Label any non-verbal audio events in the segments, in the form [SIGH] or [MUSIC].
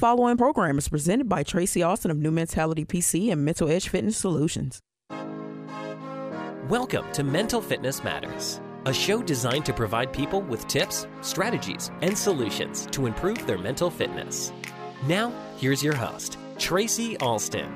following program is presented by Tracy Austin of New Mentality PC and Mental Edge Fitness Solutions. Welcome to Mental Fitness Matters, a show designed to provide people with tips, strategies, and solutions to improve their mental fitness. Now, here's your host, Tracy Alston.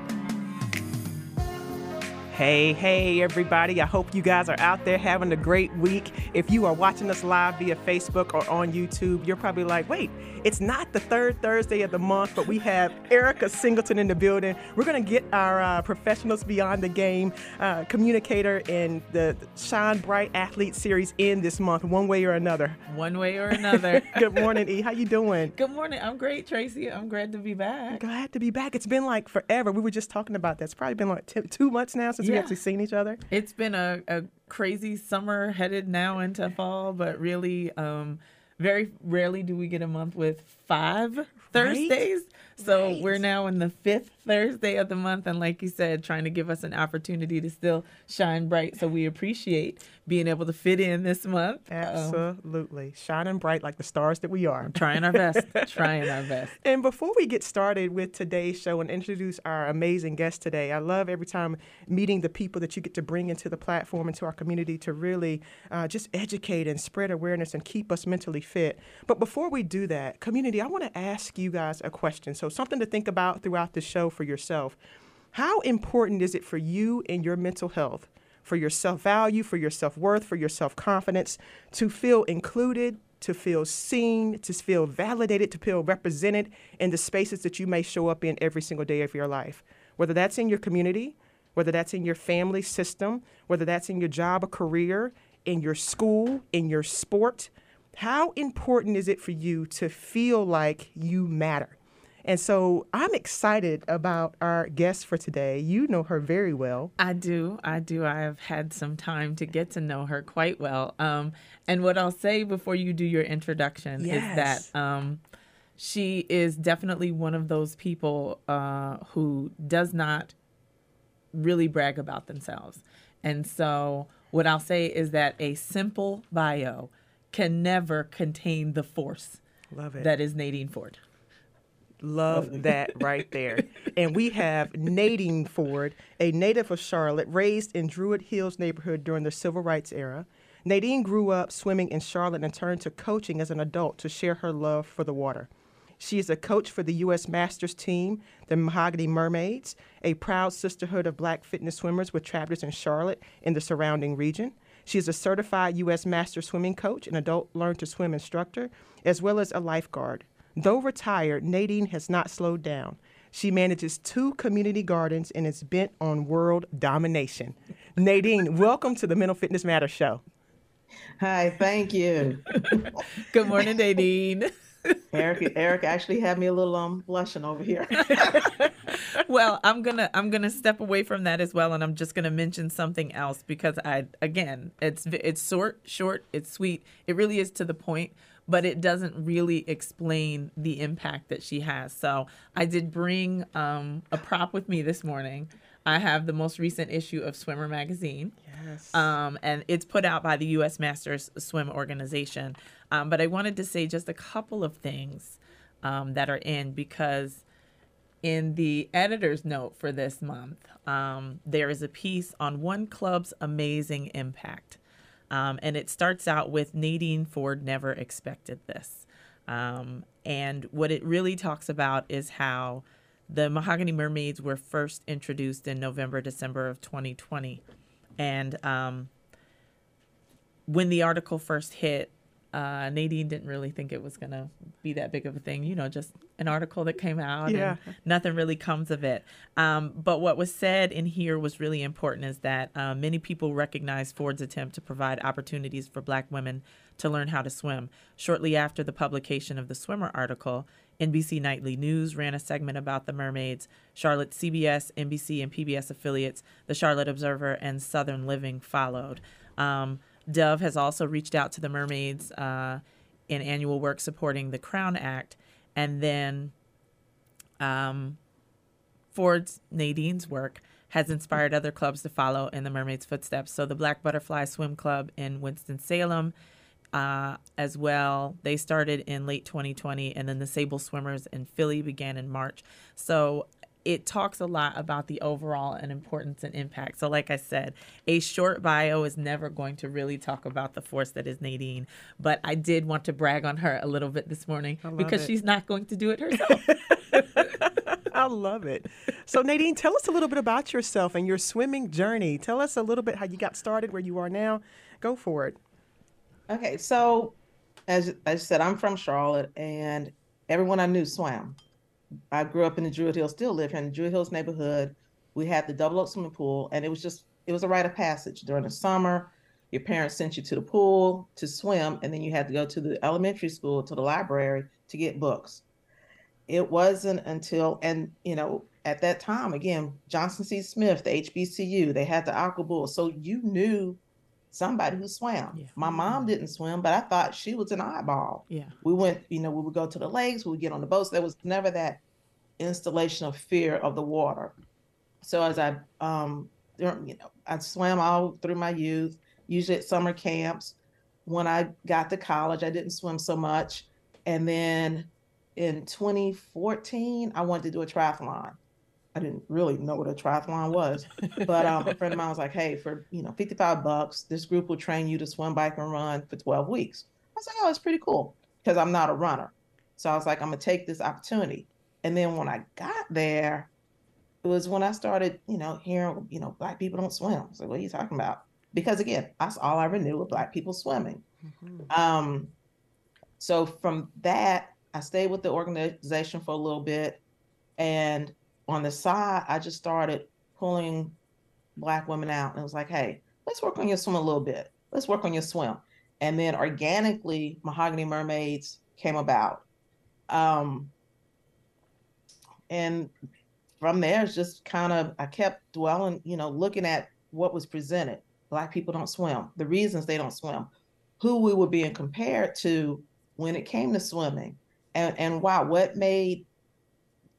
Hey, hey, everybody. I hope you guys are out there having a great week. If you are watching us live via Facebook or on YouTube, you're probably like, wait, it's not the third Thursday of the month, but we have Erica Singleton in the building. We're going to get our uh, professionals beyond the game uh, communicator in the Shine Bright Athlete Series in this month, one way or another. One way or another. [LAUGHS] Good morning, E. How you doing? Good morning. I'm great, Tracy. I'm glad to be back. Glad to be back. It's been like forever. We were just talking about that. It's probably been like t- two months now since we Yeah. actually seen each other. It's been a, a crazy summer headed now into fall, but really, um, very rarely do we get a month with five Thursdays. So Right. we're now in the fifth Thursday of the month. And like you said, trying to give us an opportunity to still shine bright. So we appreciate being able to fit in this month. Um, Absolutely. Shining bright like the stars that we are. trying our best. [LAUGHS] trying our best. And before we get started with today's show and introduce our amazing guest today, I love every time meeting the people that you get to bring into the platform, into our community to really uh, just educate and spread awareness and keep us mentally fit. But before we do that, community, I want to ask you guys a question. So, something to think about throughout the show for yourself. How important is it for you and your mental health? For your self value, for your self worth, for your self confidence, to feel included, to feel seen, to feel validated, to feel represented in the spaces that you may show up in every single day of your life. Whether that's in your community, whether that's in your family system, whether that's in your job or career, in your school, in your sport. How important is it for you to feel like you matter? And so I'm excited about our guest for today. You know her very well. I do. I do. I have had some time to get to know her quite well. Um, and what I'll say before you do your introduction is that um, she is definitely one of those people uh, who does not really brag about themselves. And so, what I'll say is that a simple bio can never contain the force Love it. that is Nadine Ford. Love that right there. And we have Nadine Ford, a native of Charlotte, raised in Druid Hills neighborhood during the civil rights era. Nadine grew up swimming in Charlotte and turned to coaching as an adult to share her love for the water. She is a coach for the U.S. Masters team, the Mahogany Mermaids, a proud sisterhood of black fitness swimmers with chapters in Charlotte and the surrounding region. She is a certified U.S. Master swimming coach, an adult learn to swim instructor, as well as a lifeguard. Though retired, Nadine has not slowed down. She manages two community gardens and is bent on world domination. Nadine, [LAUGHS] welcome to the Mental Fitness Matters show. Hi, thank you. [LAUGHS] Good morning, Nadine. Eric Eric actually had me a little um blushing over here. [LAUGHS] well i'm gonna i'm gonna step away from that as well and i'm just gonna mention something else because i again it's it's short short it's sweet it really is to the point but it doesn't really explain the impact that she has so i did bring um, a prop with me this morning i have the most recent issue of swimmer magazine Yes. um, and it's put out by the U.S. Masters Swim Organization. Um, but I wanted to say just a couple of things um, that are in because in the editor's note for this month, um, there is a piece on one club's amazing impact. Um, and it starts out with Nadine Ford never expected this. Um, and what it really talks about is how the Mahogany Mermaids were first introduced in November, December of 2020. And um, when the article first hit, uh, Nadine didn't really think it was going to be that big of a thing. You know, just an article that came out Yeah. and nothing really comes of it. Um, but what was said in here was really important is that uh, many people recognize Ford's attempt to provide opportunities for black women to learn how to swim. Shortly after the publication of the swimmer article, NBC Nightly News ran a segment about the mermaids. Charlotte CBS, NBC, and PBS affiliates, the Charlotte Observer, and Southern Living followed. Um, Dove has also reached out to the mermaids uh, in annual work supporting the Crown Act. And then um, Ford's Nadine's work has inspired other clubs to follow in the mermaid's footsteps. So the Black Butterfly Swim Club in Winston-Salem uh, as well. They started in late 2020, and then the Sable Swimmers in Philly began in March. So it talks a lot about the overall and importance and impact. So, like I said, a short bio is never going to really talk about the force that is Nadine, but I did want to brag on her a little bit this morning because it. she's not going to do it herself. [LAUGHS] [LAUGHS] I love it. So, Nadine, tell us a little bit about yourself and your swimming journey. Tell us a little bit how you got started, where you are now. Go for it. Okay, so as I said, I'm from Charlotte, and everyone I knew swam. I grew up in the Druid Hills, still live here in the Druid Hills neighborhood. We had the double oak swimming pool, and it was just it was a rite of passage during the summer. Your parents sent you to the pool to swim, and then you had to go to the elementary school to the library to get books. It wasn't until and you know at that time again Johnson C. Smith, the HBCU, they had the Aqua Bowl, so you knew somebody who swam. Yeah. My mom didn't swim, but I thought she was an eyeball. yeah. We went, you know, we would go to the lakes, we would get on the boats. There was never that installation of fear of the water. So as I, um, you know, I swam all through my youth, usually at summer camps. When I got to college, I didn't swim so much. And then in 2014, I wanted to do a triathlon. I didn't really know what a triathlon was, but um, a friend of mine was like, "Hey, for you know, 55 bucks, this group will train you to swim, bike, and run for 12 weeks." I was like, "Oh, it's pretty cool," because I'm not a runner. So I was like, "I'm gonna take this opportunity." And then when I got there, it was when I started, you know, hearing, you know, black people don't swim. Like, "What are you talking about?" Because again, that's all I ever knew of black people swimming. Um, so from that, I stayed with the organization for a little bit, and on the side, I just started pulling black women out, and it was like, hey, let's work on your swim a little bit. Let's work on your swim, and then organically, Mahogany Mermaids came about, um, and from there, it's just kind of I kept dwelling, you know, looking at what was presented. Black people don't swim. The reasons they don't swim, who we were being compared to when it came to swimming, and and wow, what made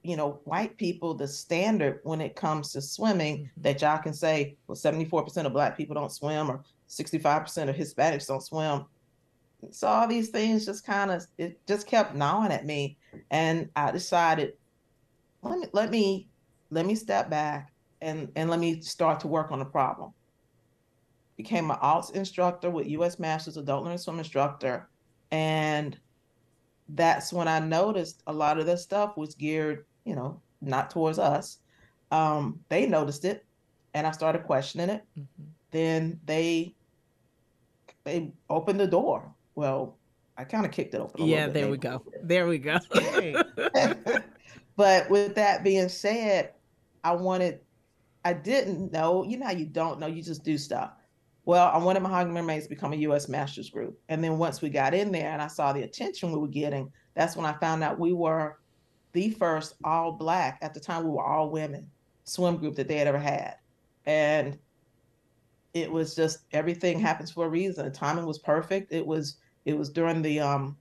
you know white people the standard when it comes to swimming mm-hmm. that y'all can say well 74% of black people don't swim or 65% of hispanics don't swim. So all these things just kind of it just kept gnawing at me. And i decided let me let me let me step back and and let me start to work on the problem became an alts instructor with us masters adult learning swim instructor and that's when I noticed a lot of this stuff was geared, you know, not towards us. Um, they noticed it, and I started questioning it. Mhm. Then they they opened the door. Well, I kind of kicked it open. Yeah, there we go. There we go. [LAUGHS] [LAUGHS] [LAUGHS] But with that being said, I wanted, I didn't know, you know how you don't know, you just do stuff. Well, I wanted Mahogany Mermaids to become a US Masters group. And then once we got in there and I saw the attention we were getting, that's when I found out we were the first all black, at the time we were all women, swim group that they had ever had. And it was just everything happens for a reason. The timing was perfect. It was it was during the um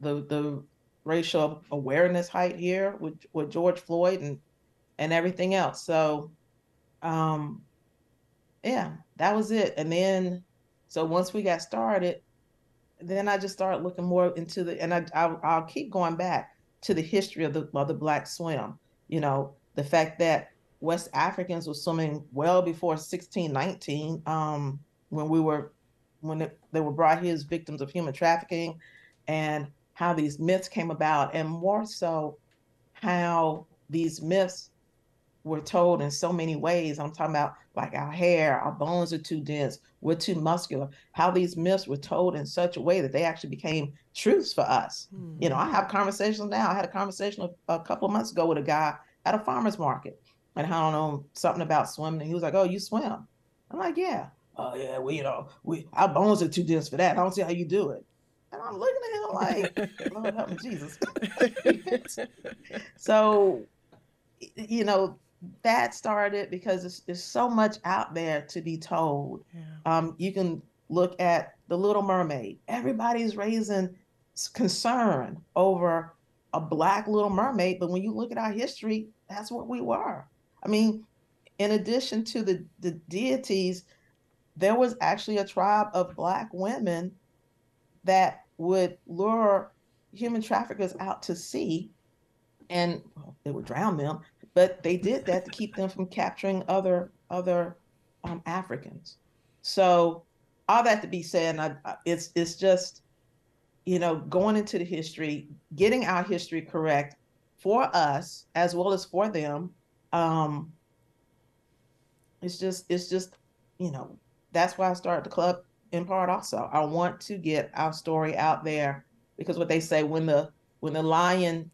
the the racial awareness height here with with George Floyd and and everything else. So um yeah, that was it. And then so once we got started, then I just started looking more into the and I I'll, I'll keep going back to the history of the of the black swim. You know, the fact that West Africans were swimming well before 1619 um when we were when they were brought here as victims of human trafficking and how these myths came about and more so how these myths were told in so many ways. I'm talking about like our hair, our bones are too dense, we're too muscular. How these myths were told in such a way that they actually became truths for us. You know, hmm. I have conversations now. I had a conversation a, a couple of months ago with a guy at a farmer's market, and I don't know something about swimming. And he was like, "Oh, you swim?" I'm like, "Yeah." Oh yeah, well, you know, we our bones are too dense for that. I don't see how you do it. And I'm looking at him like, Lord help me, Jesus. [LAUGHS] so, you know, that started because there's, so much out there to be told. Yeah. Um, you can look at the Little Mermaid. Everybody's raising concern over a black Little Mermaid, but when you look at our history, that's what we were. I mean, in addition to the the deities, there was actually a tribe of black women that would lure human traffickers out to sea and well, they would drown them, but they did that to keep them from capturing other other um, Africans. So all that to be said, I, it's it's just you know going into the history, getting our history correct for us as well as for them. Um, it's just it's just you know that's why I started the club in part. Also, I want to get our story out there because what they say when the when the lion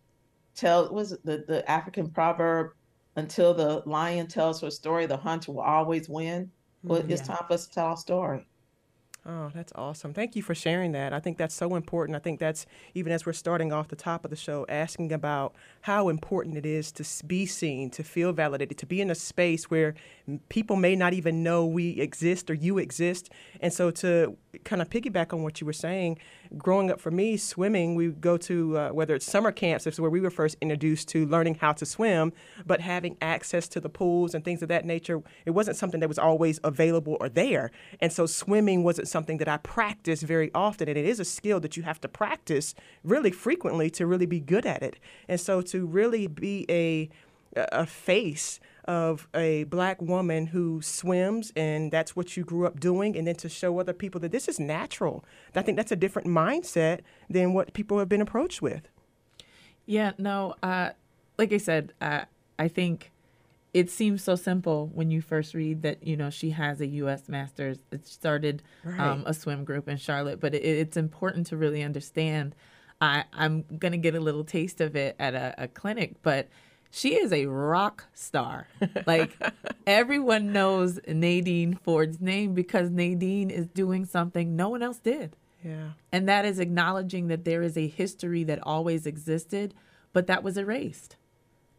tells was the the African proverb until the lion tells her story, the hunter will always win. Well, mm-hmm. it's time for us to tell our story. Oh, that's awesome. Thank you for sharing that. I think that's so important. I think that's even as we're starting off the top of the show, asking about how important it is to be seen, to feel validated, to be in a space where people may not even know we exist or you exist. And so to kind of piggyback on what you were saying, growing up for me, swimming, we go to uh, whether it's summer camps, is where we were first introduced to learning how to swim, but having access to the pools and things of that nature, it wasn't something that was always available or there. And so swimming wasn't something that I practiced very often. And it is a skill that you have to practice really frequently to really be good at it. And so to really be a a face of a black woman who swims and that's what you grew up doing and then to show other people that this is natural i think that's a different mindset than what people have been approached with yeah no uh, like i said uh, i think it seems so simple when you first read that you know she has a U.S. Masters. It started right. um, a swim group in Charlotte, but it, it's important to really understand. I, I'm gonna get a little taste of it at a, a clinic, but she is a rock star. Like everyone knows Nadine Ford's name because Nadine is doing something no one else did. Yeah. And that is acknowledging that there is a history that always existed, but that was erased.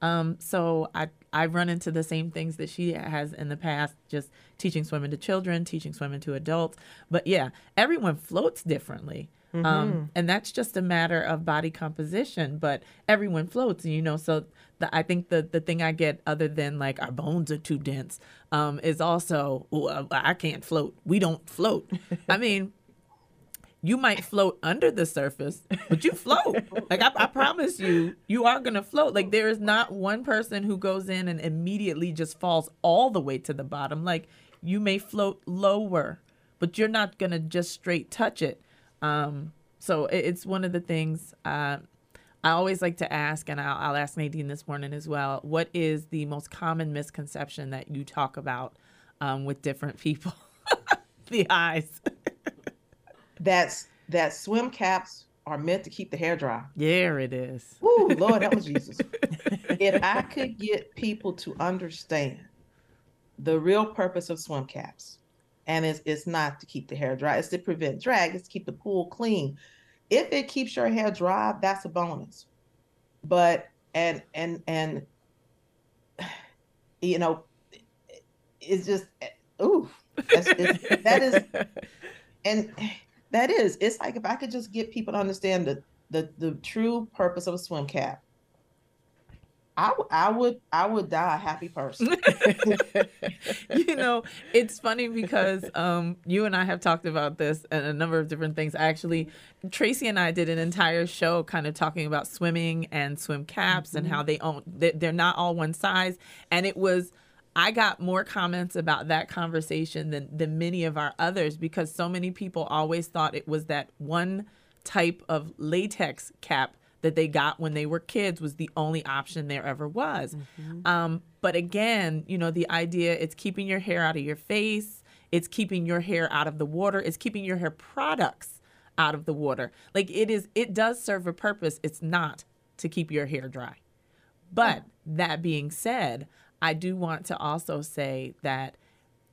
Um, so I I've run into the same things that she has in the past, just teaching swimming to children, teaching swimming to adults. But yeah, everyone floats differently. Mm-hmm. Um, and that's just a matter of body composition, but everyone floats, you know. So the, I think the the thing I get, other than like our bones are too dense, um, is also well, I can't float. We don't float. [LAUGHS] I mean, you might float under the surface, but you float. like I, I, promise you, you are gonna float. Like there is not one person who goes in and immediately just falls all the way to the bottom. Like you may float lower, but you're not gonna just straight touch it. Um, so it, it's one of the things uh, I always like to ask, and I'll, I'll, ask Nadine this morning as well. What is the most common misconception that you talk about um, with different people? [LAUGHS] the eyes. That's that swim caps are meant to keep the hair dry. There it is. Ooh, Lord, that was Jesus. [LAUGHS] if I could get people to understand the real purpose of swim caps, and it's, it's not to keep the hair dry, it's to prevent drag, it's to keep the pool clean. If it keeps your hair dry, that's a bonus. But and and and [SIGHS] you know, it's just eh, ooh, that's, it's, that is, [LAUGHS] and that is. It's like if I could just get people to understand the the the true purpose of a swim cap I, I would I would die a happy person. [LAUGHS] you know, it's funny because um, you and I have talked about this and a number of different things. Actually, Tracy and I did an entire show kind of talking about swimming and swim caps mm-hmm. and how they own they're not all one size. And it was I got more comments about that conversation than than many of our others because so many people always thought it was that one type of latex cap that they got when they were kids was the only option there ever was. Mm-hmm. Um, but again, you know, the idea it's keeping your hair out of your face, it's keeping your hair out of the water, it's keeping your hair products out of the water. Like it is, it does serve a purpose. It's not to keep your hair dry. But that being said, I do want to also say that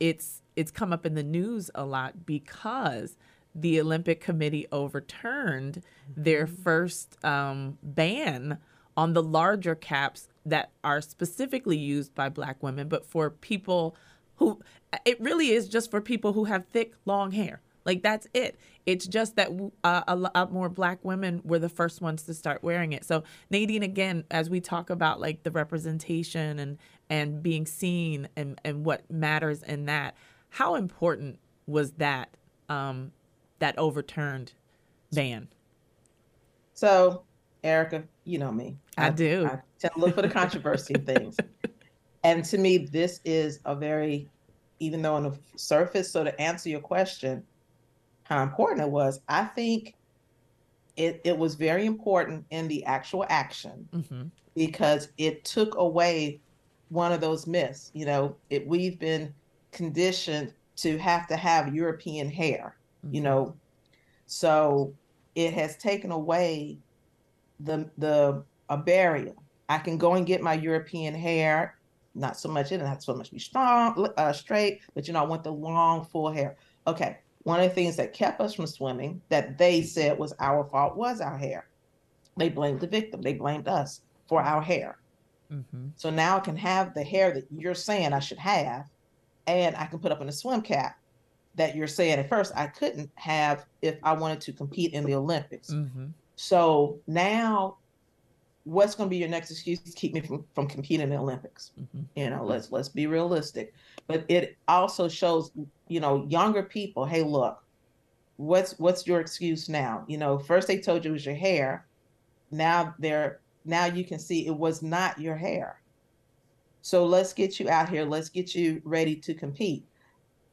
it's it's come up in the news a lot because the Olympic Committee overturned their mm-hmm. first um, ban on the larger caps that are specifically used by black women, but for people who it really is just for people who have thick, long hair. Like that's it. It's just that uh, a lot more black women were the first ones to start wearing it. So Nadine, again, as we talk about like the representation and and being seen and and what matters in that, how important was that um, that overturned Ban. So, Erica, you know me. I, do. I tend to look for the controversy in things. [LAUGHS] And to me, this is a very, even though on the surface, so to answer your question, how important it was, I think it, it was very important in the actual action mm-hmm. because it took away one of those myths. You know, it, we've been conditioned to have to have European hair, mm-hmm. you know, so it has taken away the the a barrier. I can go and get my European hair, not so much it have so much be strong, uh, straight, but you know, I want the long, full hair. Okay, one of the things that kept us from swimming that they said was our fault was our hair. They blamed the victim. They blamed us for our hair. Mm-hmm. So now I can have the hair that you're saying I should have, and I can put up in a swim cap that you're saying at first I couldn't have if I wanted to compete in the Olympics. Mm-hmm. So now what's going to be your next excuse to keep me from, from competing in the Olympics? Mm-hmm. You know, let's let's be realistic. But it also shows, you know, younger people, hey, look, what's what's your excuse now? You know, first they told you it was your hair. Now they're now you can see it was not your hair. So let's get you out here. Let's get you ready to compete.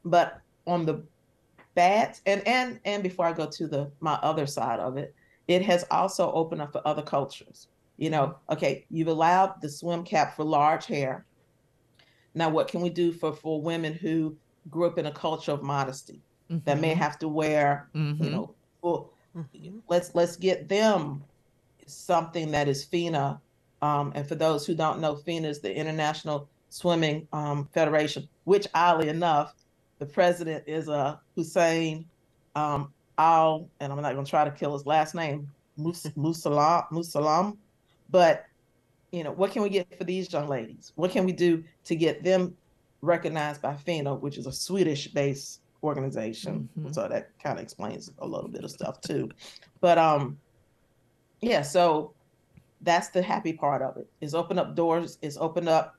But on the bad and and and before I go to the my other side of it, it has also opened up for other cultures. You know, okay, you've allowed the swim cap for large hair. Now, what can we do for for women who grew up in a culture of modesty mm-hmm. that may mm-hmm. have to wear, mm-hmm. you know, well, mm-hmm. let's let's get them something that is FINA. Um, and for those who don't know, FINA is the International Swimming um, Federation, which oddly enough the president is a uh, Hussein um, Al, and I'm not going to try to kill his last name, Musallam, Musallam. But you know, what can we get for these young ladies? What can we do to get them recognized by FINA, which is a Swedish-based organization? Mm-hmm. So that kind of explains a little bit of stuff too. But um, yeah. So that's the happy part of it. Is open up doors. Is open up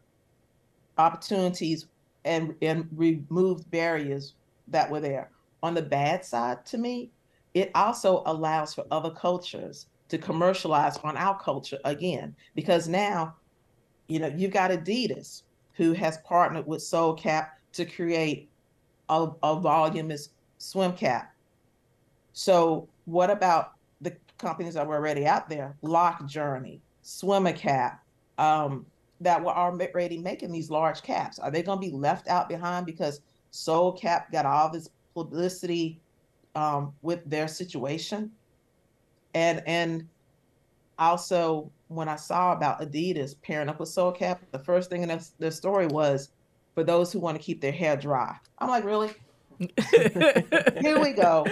opportunities and and removed barriers that were there. On the bad side, to me, it also allows for other cultures to commercialize on our culture again, because now, you know, you've got Adidas who has partnered with Soul Cap to create a, a voluminous swim cap. So, what about the companies that were already out there? Lock Journey, Swimma Cap, um, that were already making these large caps? Are they going to be left out behind because Soul Cap got all this publicity um, with their situation? And and also when I saw about Adidas pairing up with Soul Cap, the first thing in their, their story was for those who want to keep their hair dry. I'm like, really? [LAUGHS] Here we go.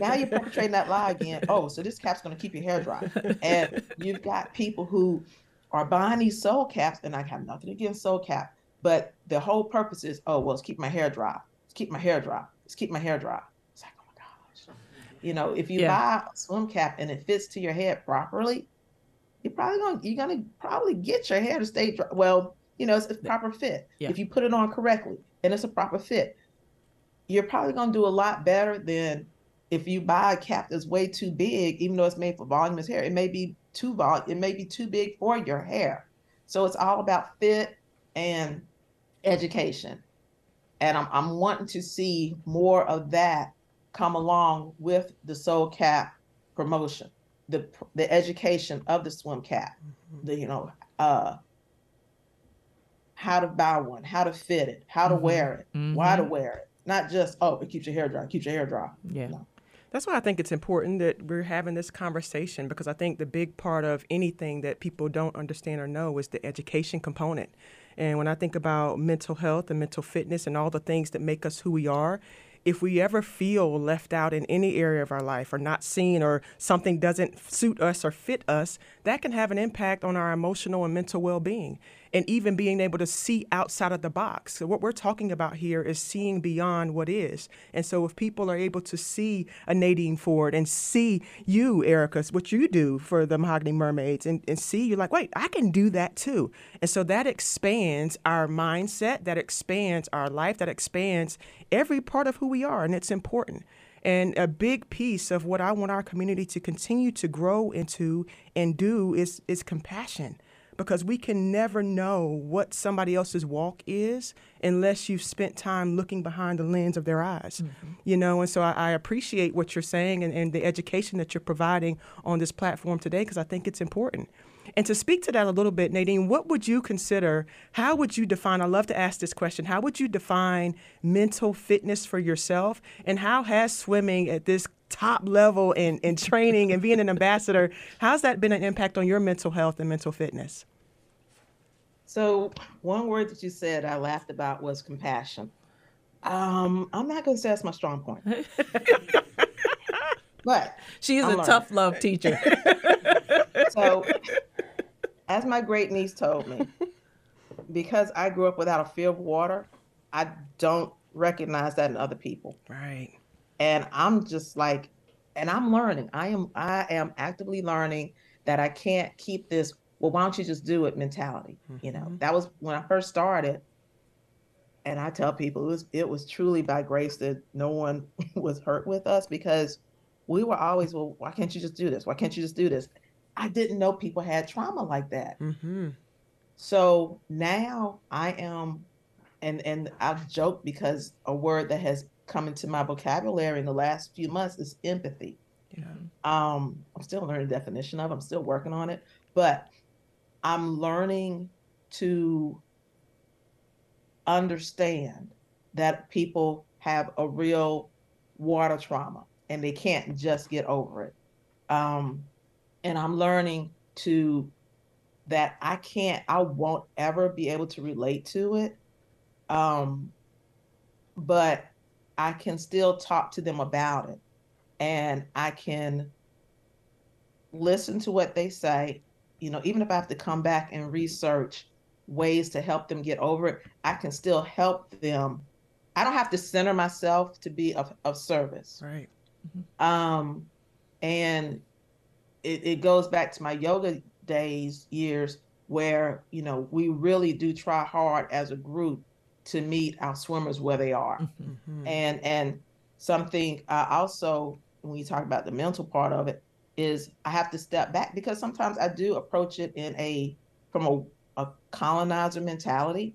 Now you're perpetrating that lie again. Oh, so this cap's going to keep your hair dry. And you've got people who are buying these soul caps, and I have nothing against soul cap, but the whole purpose is, oh, well, let's keep my hair dry. Let's keep my hair dry. Let's keep my hair dry. It's like, oh my gosh. You know, if you yeah. buy a swim cap and it fits to your head properly, you're probably going to, you're going to probably get your hair to stay dry. Well, you know, it's a proper fit. Yeah. If you put it on correctly and it's a proper fit, you're probably going to do a lot better than if you buy a cap that's way too big, even though it's made for voluminous hair. It may be too vol it may be too big for your hair. So it's all about fit and education. And I'm, I'm wanting to see more of that come along with the soul cap promotion, the the education of the swim cap, mm-hmm. the you know, uh, how to buy one, how to fit it, how to mm-hmm. wear it, mm-hmm. why to mm-hmm. wear it. Not just, oh, it keeps your hair dry, keeps your hair dry. Yeah. No. That's why I think it's important that we're having this conversation because I think the big part of anything that people don't understand or know is the education component. And when I think about mental health and mental fitness and all the things that make us who we are, if we ever feel left out in any area of our life or not seen or something doesn't suit us or fit us, that can have an impact on our emotional and mental well being and even being able to see outside of the box. So, what we're talking about here is seeing beyond what is. And so, if people are able to see a Nadine Ford and see you, Erica, what you do for the Mahogany Mermaids, and, and see you're like, wait, I can do that too. And so, that expands our mindset, that expands our life, that expands every part of who we are, and it's important. And a big piece of what I want our community to continue to grow into and do is is compassion because we can never know what somebody else's walk is unless you've spent time looking behind the lens of their eyes. Mm-hmm. You know, and so I, I, appreciate what you're saying and, and the education that you're providing on this platform today because I think it's important. And to speak to that a little bit, Nadine, what would you consider, how would you define, I love to ask this question, how would you define mental fitness for yourself? And how has swimming at this top level in, in training and being an ambassador, how's that been an impact on your mental health and mental fitness? So, one word that you said I laughed about was compassion. Um, I'm not going to say that's my strong point. [LAUGHS] but she is I'm a learning. tough love teacher. [LAUGHS] [LAUGHS] so, as my great niece told me, because I grew up without a fear of water, I don't recognize that in other people. Right. And I'm just like, and I'm learning. I am I am actively learning that I can't keep this, well, why don't you just do it mentality? Mm-hmm. You know, mm-hmm. that was when I first started. And I tell people it was it was truly by grace that no one [LAUGHS] was hurt with us because we were always, well, why can't you just do this? Why can't you just do this? I didn't know people had trauma like that. Mm-hmm. So now I am, and and I've joked because a word that has come into my vocabulary in the last few months is empathy. Yeah. Um, I'm still learning the definition of. I'm still working on it, but I'm learning to understand that people have a real water trauma and they can't just get over it. Um, and I'm learning to that I can't, I won't ever be able to relate to it. Um, but I can still talk to them about it and I can listen to what they say. You know, even if I have to come back and research ways to help them get over it, I can still help them. I don't have to center myself to be of, of service. Right. Mm-hmm. Um, and it, it goes back to my yoga days, years where, you know, we really do try hard as a group to meet our swimmers where they are. Mm-hmm. mm-hmm. And and something I also when you talk about the mental part of it is I have to step back because sometimes I do approach it in a from a, a colonizer mentality.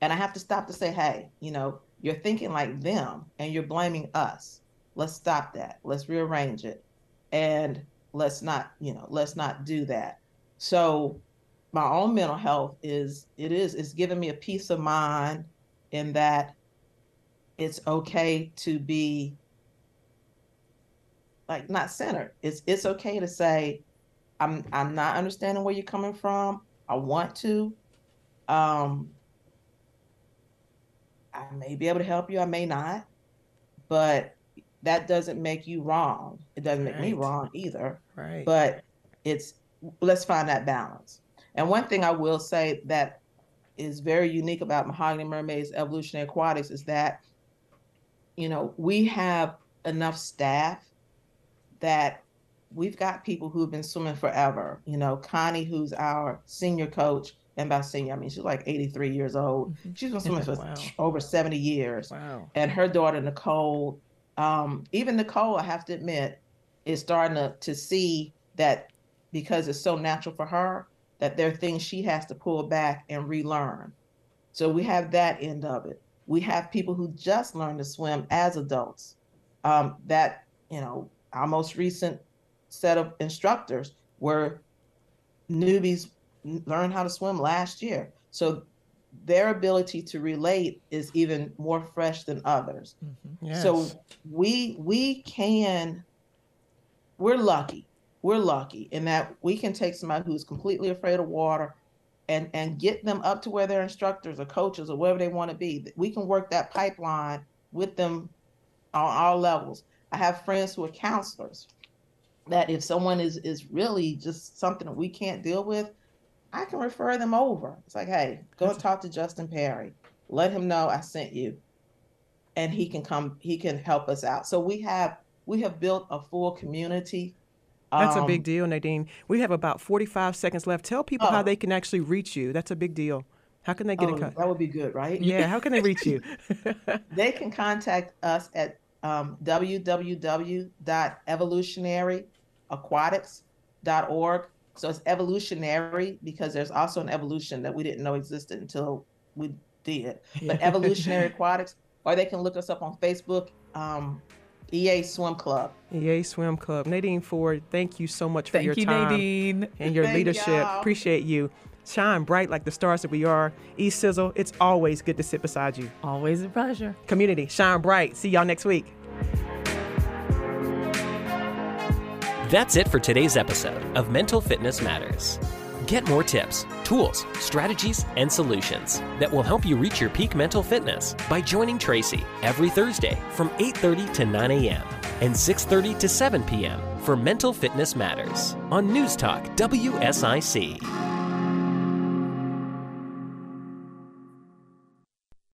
And I have to stop to say, hey, you know, you're thinking like them and you're blaming us. Let's stop that. Let's rearrange it. And let's not you know let's not do that so my own mental health is it is it's giving me a peace of mind in that it's okay to be like not centered it's it's okay to say i'm i'm not understanding where you're coming from i want to um i may be able to help you i may not but that doesn't make you wrong. It doesn't make me wrong either. Right. But it's let's find that balance. And one thing I will say that is very unique about Mahogany Mermaids Evolutionary Aquatics is that, you know, we have enough staff that we've got people who've been swimming forever. You know, Connie, who's our senior coach, and by senior, I mean she's like 83 years old. Mm-hmm. She's been swimming for [LAUGHS] wow. over 70 years. Wow. And her daughter Nicole um, even Nicole, I have to admit, is starting to, to see that because it's so natural for her, that there are things she has to pull back and relearn. So we have that end of it. We have people who just learned to swim as adults. Um, that, you know, our most recent set of instructors were newbies learned how to swim last year. So their ability to relate is even more fresh than others. Mm-hmm. Yes. So we we can we're lucky. We're lucky in that we can take somebody who's completely afraid of water and and get them up to where they're instructors or coaches or wherever they want to be. We can work that pipeline with them on all levels. I have friends who are counselors that if someone is is really just something that we can't deal with, I can refer them over. It's like, hey, go and talk to Justin Perry. Let him know I sent you. And he can come, he can help us out. So we have we have built a full community. That's um, a big um, deal, Nadine. We have about 45 seconds left. Tell people oh, how they can actually reach you. That's a big deal. How can they get oh, in contact? That would be good, right? Yeah, how can they reach you? [LAUGHS] they can contact us at um, www.evolutionaryaquatics.org. So it's evolutionary because there's also an evolution that we didn't know existed until we did. But [LAUGHS] evolutionary aquatics, or they can look us up on Facebook, um, EA Swim Club. EA Swim Club. Nadine Ford, thank you so much for Thank your you, time Nadine. and your [LAUGHS] Thank leadership. y'all. Appreciate you. Shine bright like the stars that we are. E Sizzle, it's always good to sit beside you. Always a pleasure. Community, shine bright. See y'all next week. That's it for today's episode of Mental Fitness Matters. Get more tips, tools, strategies, and solutions that will help you reach your peak mental fitness by joining Tracy every Thursday from 8:30 to 9 a.m. and 6:30 to 7 p.m. for Mental Fitness Matters on News Talk WSIC.